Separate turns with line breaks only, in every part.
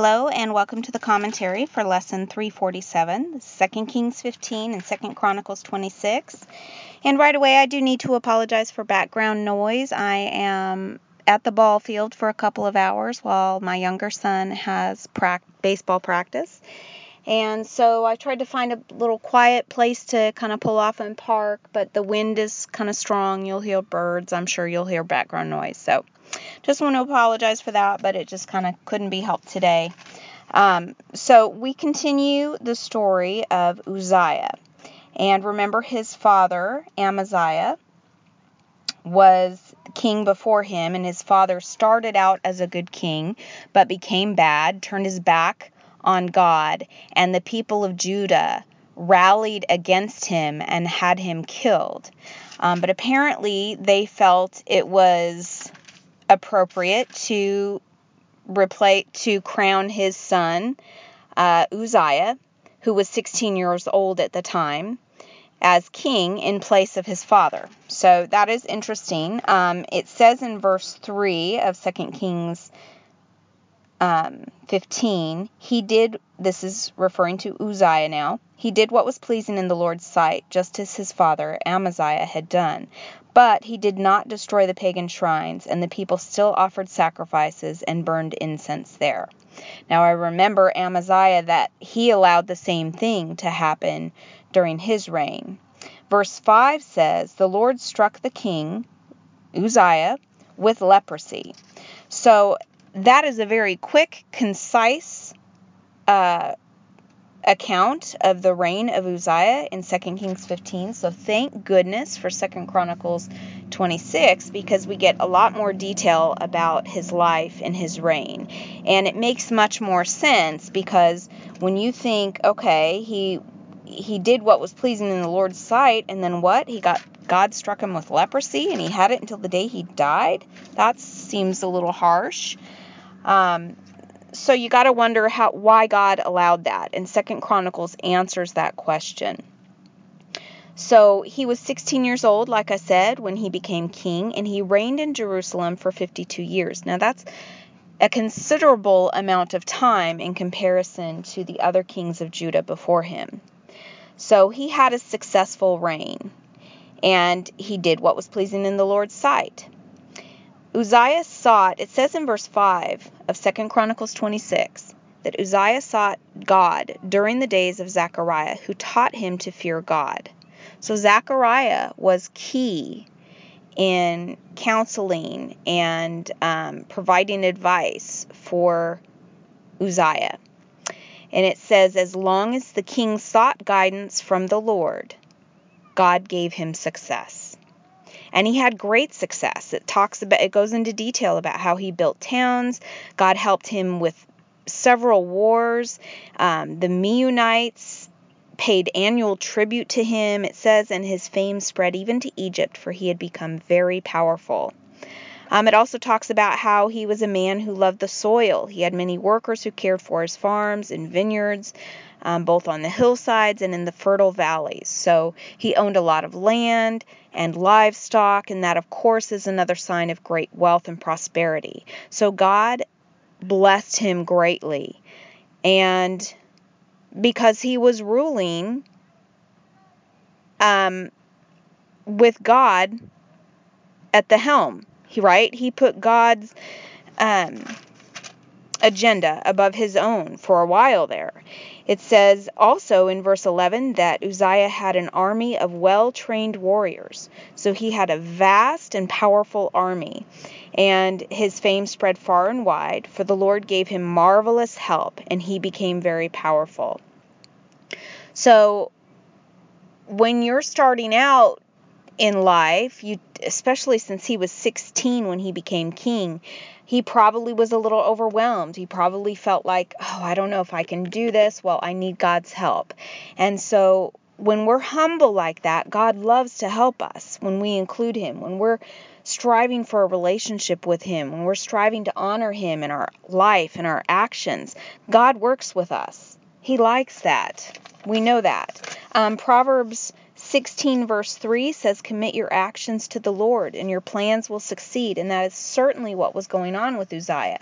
Hello and welcome to the commentary for lesson 347, 2 Kings 15 and 2 Chronicles 26. And right away, I do need to apologize for background noise. I am at the ball field for a couple of hours while my younger son has pra- baseball practice. And so I tried to find a little quiet place to kind of pull off and park, but the wind is kind of strong. You'll hear birds. I'm sure you'll hear background noise. So just want to apologize for that, but it just kind of couldn't be helped today. Um, so we continue the story of Uzziah. And remember, his father, Amaziah, was king before him, and his father started out as a good king, but became bad, turned his back on God, and the people of Judah rallied against him and had him killed. Um, but apparently, they felt it was appropriate to replace to crown his son uh, Uzziah, who was 16 years old at the time, as king in place of his father. So that is interesting. Um, it says in verse 3 of 2 Kings um, 15, he did, this is referring to Uzziah now, he did what was pleasing in the Lord's sight, just as his father Amaziah had done. But he did not destroy the pagan shrines, and the people still offered sacrifices and burned incense there. Now I remember Amaziah that he allowed the same thing to happen during his reign. Verse 5 says, The Lord struck the king, Uzziah, with leprosy. So that is a very quick, concise uh, account of the reign of Uzziah in 2 Kings 15. So thank goodness for 2 Chronicles 26 because we get a lot more detail about his life and his reign. And it makes much more sense because when you think, okay, he he did what was pleasing in the Lord's sight and then what? He got God struck him with leprosy and he had it until the day he died. That seems a little harsh. Um, so you got to wonder how why God allowed that. And Second Chronicles answers that question. So he was 16 years old, like I said, when he became king, and he reigned in Jerusalem for 52 years. Now that's a considerable amount of time in comparison to the other kings of Judah before him. So he had a successful reign, and he did what was pleasing in the Lord's sight. Uzziah sought, it says in verse 5 of 2 Chronicles 26, that Uzziah sought God during the days of Zechariah, who taught him to fear God. So Zechariah was key in counseling and um, providing advice for Uzziah. And it says, as long as the king sought guidance from the Lord, God gave him success and he had great success. It talks about it goes into detail about how he built towns. God helped him with several wars. Um, the Meunites paid annual tribute to him. It says, and his fame spread even to Egypt, for he had become very powerful. Um, it also talks about how he was a man who loved the soil. He had many workers who cared for his farms and vineyards, um, both on the hillsides and in the fertile valleys. So he owned a lot of land and livestock, and that, of course, is another sign of great wealth and prosperity. So God blessed him greatly. And because he was ruling um, with God at the helm. He right? He put God's um, agenda above his own for a while there. It says also in verse 11 that Uzziah had an army of well trained warriors. So he had a vast and powerful army, and his fame spread far and wide, for the Lord gave him marvelous help, and he became very powerful. So when you're starting out in life, you especially since he was 16 when he became king, he probably was a little overwhelmed. He probably felt like, "Oh, I don't know if I can do this. Well, I need God's help." And so when we're humble like that, God loves to help us when we include him. When we're striving for a relationship with him, when we're striving to honor him in our life and our actions, God works with us. He likes that. We know that. Um, Proverbs 16 verse 3 says, Commit your actions to the Lord, and your plans will succeed. And that is certainly what was going on with Uzziah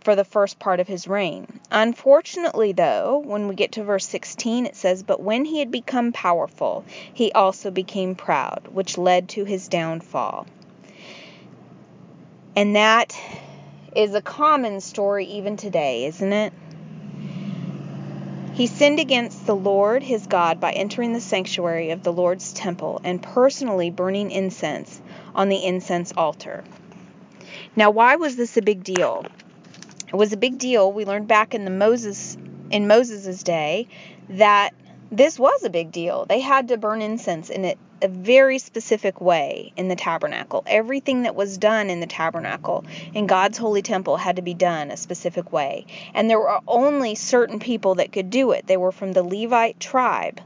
for the first part of his reign. Unfortunately, though, when we get to verse 16, it says, But when he had become powerful, he also became proud, which led to his downfall. And that is a common story even today, isn't it? He sinned against the Lord his God by entering the sanctuary of the Lord's temple and personally burning incense on the incense altar. Now, why was this a big deal? It was a big deal. We learned back in the Moses in Moses' day that this was a big deal. They had to burn incense in it a very specific way in the tabernacle. Everything that was done in the tabernacle in God's holy temple had to be done a specific way. And there were only certain people that could do it. They were from the Levite tribe,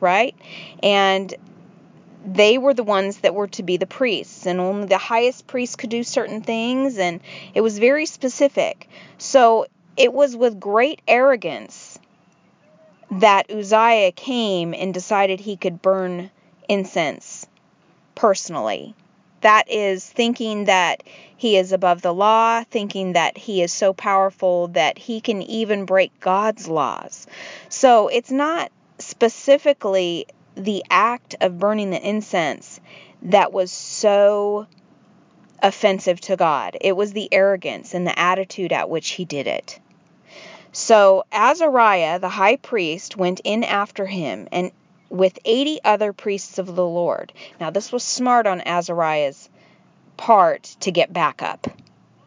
right? And they were the ones that were to be the priests, and only the highest priest could do certain things, and it was very specific. So it was with great arrogance that Uzziah came and decided he could burn incense personally. That is thinking that he is above the law, thinking that he is so powerful that he can even break God's laws. So it's not specifically the act of burning the incense that was so offensive to God. It was the arrogance and the attitude at which he did it. So Azariah, the high priest, went in after him and with 80 other priests of the Lord. Now, this was smart on Azariah's part to get back up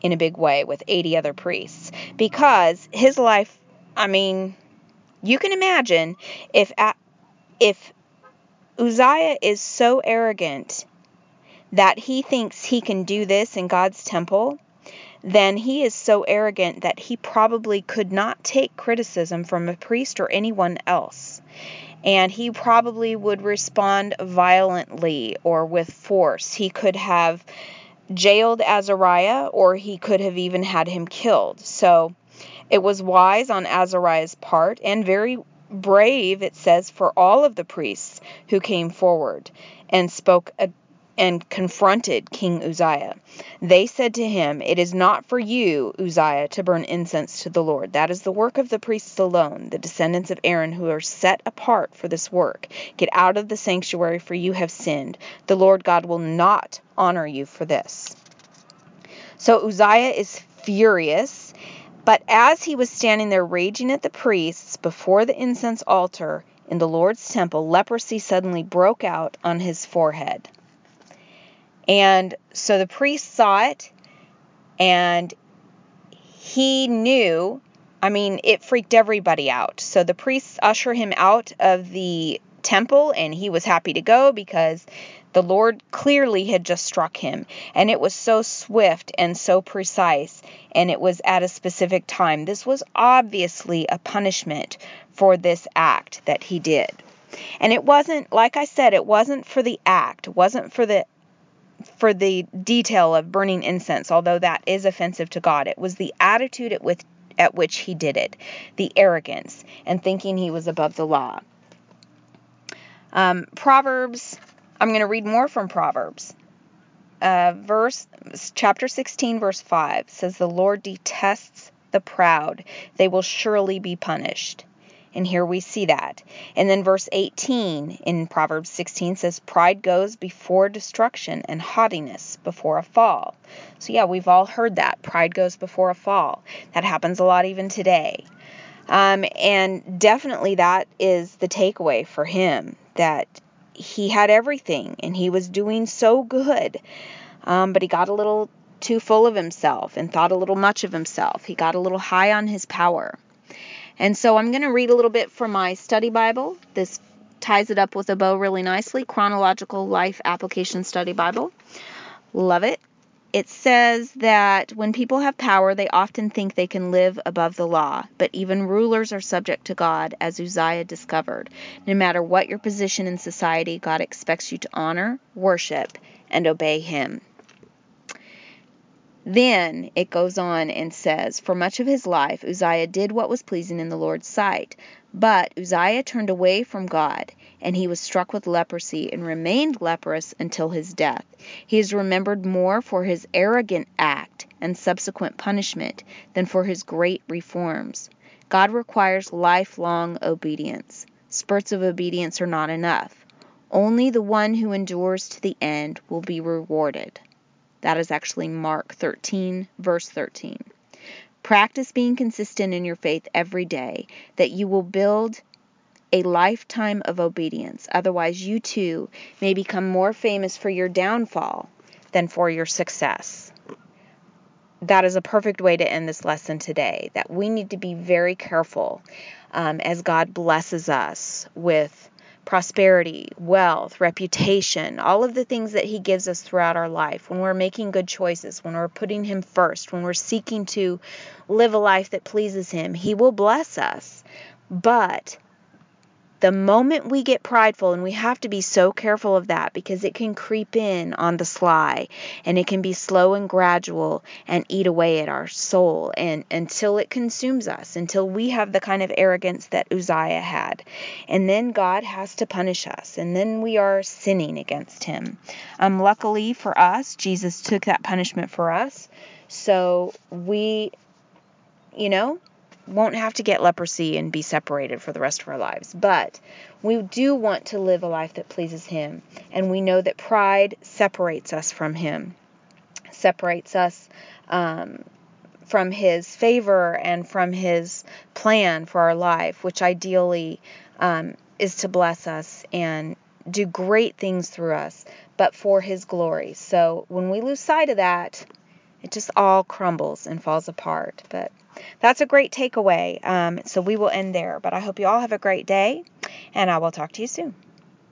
in a big way with 80 other priests because his life, I mean, you can imagine if if Uzziah is so arrogant that he thinks he can do this in God's temple, then he is so arrogant that he probably could not take criticism from a priest or anyone else and he probably would respond violently or with force. He could have jailed Azariah, or he could have even had him killed. So it was wise on Azariah's part and very brave, it says, for all of the priests who came forward and spoke and confronted King Uzziah. They said to him, It is not for you, Uzziah, to burn incense to the Lord. That is the work of the priests alone, the descendants of Aaron who are set apart for this work. Get out of the sanctuary, for you have sinned. The Lord God will not honor you for this. So Uzziah is furious. But as he was standing there raging at the priests before the incense altar in the Lord's temple, leprosy suddenly broke out on his forehead. And so the priest saw it and he knew, I mean, it freaked everybody out. So the priests usher him out of the temple and he was happy to go because the Lord clearly had just struck him. And it was so swift and so precise, and it was at a specific time. This was obviously a punishment for this act that he did. And it wasn't, like I said, it wasn't for the act, wasn't for the for the detail of burning incense, although that is offensive to God. It was the attitude at, with, at which he did it, the arrogance, and thinking he was above the law. Um, Proverbs, I'm going to read more from Proverbs. Uh, verse chapter 16 verse 5 says the Lord detests the proud they will surely be punished and here we see that. And then verse 18 in Proverbs 16 says, Pride goes before destruction and haughtiness before a fall. So, yeah, we've all heard that. Pride goes before a fall. That happens a lot even today. Um, and definitely that is the takeaway for him that he had everything and he was doing so good. Um, but he got a little too full of himself and thought a little much of himself. He got a little high on his power. And so I'm going to read a little bit from my study Bible. This ties it up with a bow really nicely. Chronological Life Application Study Bible. Love it. It says that when people have power, they often think they can live above the law, but even rulers are subject to God, as Uzziah discovered. No matter what your position in society, God expects you to honor, worship, and obey Him. Then it goes on and says, For much of his life, Uzziah did what was pleasing in the Lord's sight. But Uzziah turned away from God, and he was struck with leprosy and remained leprous until his death. He is remembered more for his arrogant act and subsequent punishment than for his great reforms. God requires lifelong obedience. Spurts of obedience are not enough. Only the one who endures to the end will be rewarded. That is actually Mark 13, verse 13. Practice being consistent in your faith every day, that you will build a lifetime of obedience. Otherwise, you too may become more famous for your downfall than for your success. That is a perfect way to end this lesson today. That we need to be very careful um, as God blesses us with prosperity, wealth, reputation, all of the things that He gives us throughout our life, when we're making good choices, when we're putting Him first, when we're seeking to live a life that pleases Him, He will bless us. But the moment we get prideful, and we have to be so careful of that because it can creep in on the sly and it can be slow and gradual and eat away at our soul and until it consumes us, until we have the kind of arrogance that Uzziah had. And then God has to punish us, and then we are sinning against him. Um, luckily for us, Jesus took that punishment for us. So we, you know, won't have to get leprosy and be separated for the rest of our lives. But we do want to live a life that pleases Him. And we know that pride separates us from Him, separates us um, from His favor and from His plan for our life, which ideally um, is to bless us and do great things through us, but for His glory. So when we lose sight of that, it just all crumbles and falls apart. But that's a great takeaway. Um, so we will end there. But I hope you all have a great day, and I will talk to you soon.